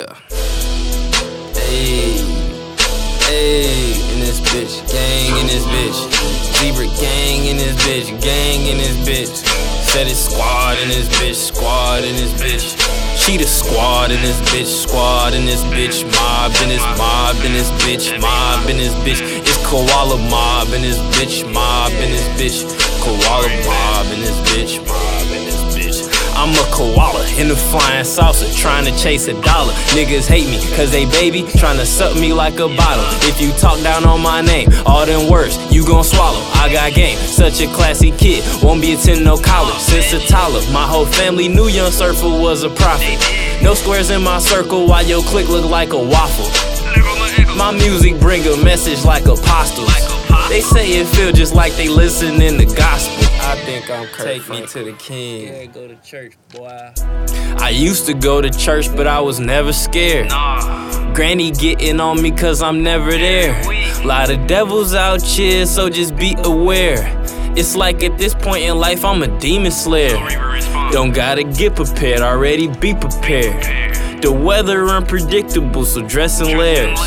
Hey, hey, in this bitch, gang in this bitch, Zebra gang in this bitch, gang in this bitch. Said it's squad in this bitch, squad in this bitch. The squad in this bitch, squad in this bitch, mob in this mob in this bitch, mob in this bitch. It's koala mob in this bitch, mob in this bitch, koala mob in this bitch, I'm a koala in the flying saucer, trying to chase a dollar. Niggas hate me, cause they baby, trying to suck me like a bottle. If you talk down on my name, all them words, you gon' swallow. I got game, such a classy kid, won't be attending no college. Since a toddler, my whole family knew Young Surfa was a prophet. No squares in my circle, while your clique look like a waffle. My music bring a message like apostles. They say it feel just like they listening to gospel. I think I'm Kurt Take me to the king. Yeah, go to church, boy. I used to go to church, but I was never scared. Granny getting on me cause I'm never there. Lot of devils out here, so just be aware. It's like at this point in life, I'm a demon slayer. Don't gotta get prepared, already be prepared. The weather unpredictable, so dress in layers.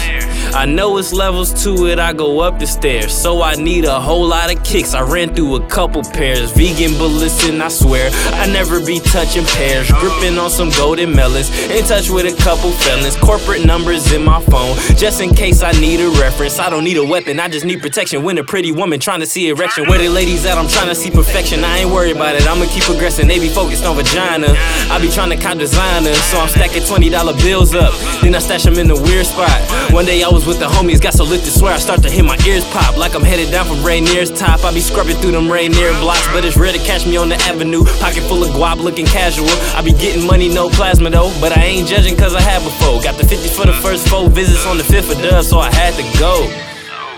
I know it's levels to it, I go up the stairs. So I need a whole lot of kicks. I ran through a couple pairs. Vegan ballistic, I swear. I never be touching pears. Gripping on some golden melons. In touch with a couple felons. Corporate numbers in my phone. Just in case I need a reference. I don't need a weapon, I just need protection. When a pretty woman trying to see erection. Where the ladies at, I'm trying to see perfection. I ain't worried about it, I'ma keep progressing. They be focused on vagina. I be trying to cop designer. So I'm stacking $20 bills up. Then I stash them in a weird spot. One day I was with the homies, got so lifted, swear I start to hear my ears pop. Like I'm headed down from Rainier's top. I be scrubbing through them Rainier blocks, but it's rare to catch me on the avenue. Pocket full of guap looking casual. I be getting money, no plasma though. But I ain't judging cause I had before. Got the 50 for the first four visits on the fifth of dub, so I had to go.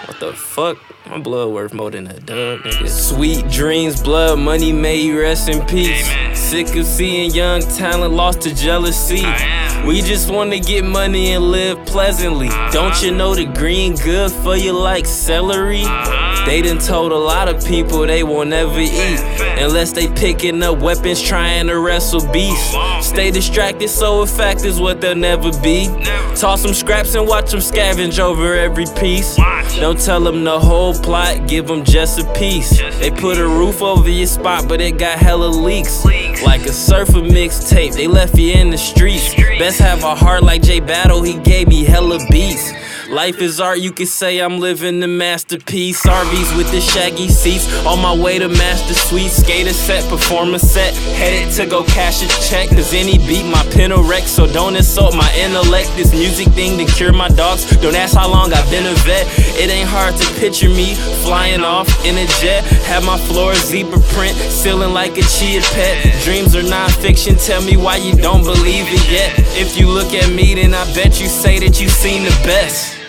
What the fuck? My blood worth more than a dub, nigga. Sweet dreams, blood, money, may you rest in peace. Sick of seeing young talent lost to jealousy. We just wanna get money and live pleasantly. Don't you know the green good for you like celery? They done told a lot of people they won't ever eat unless they picking up weapons trying to wrestle beasts. Stay distracted, so a fact is what they'll never be. Toss some scraps and watch them scavenge over every piece. Don't tell them the whole plot, give them just a piece. They put a roof over your spot, but it got hella leaks. Like a Surfa mixtape, they left you in the streets. Best have a heart like J Battle, he gave me hella beats. Life is art, you could say I'm living the masterpiece. RVs with the shaggy seats, on my way to Master Suite. Skater set, performer set, headed to go cash a check. Cause any beat my pen a wreck, so don't insult my intellect. This music thing to cure my dogs. Don't ask how long I've been a vet. It ain't hard to picture me flying off in a jet. Have my floor zebra print, ceiling like a chia pet. Dreams are not fiction, tell me why you don't believe it yet. If you look at me, then I bet you say that you've seen the best.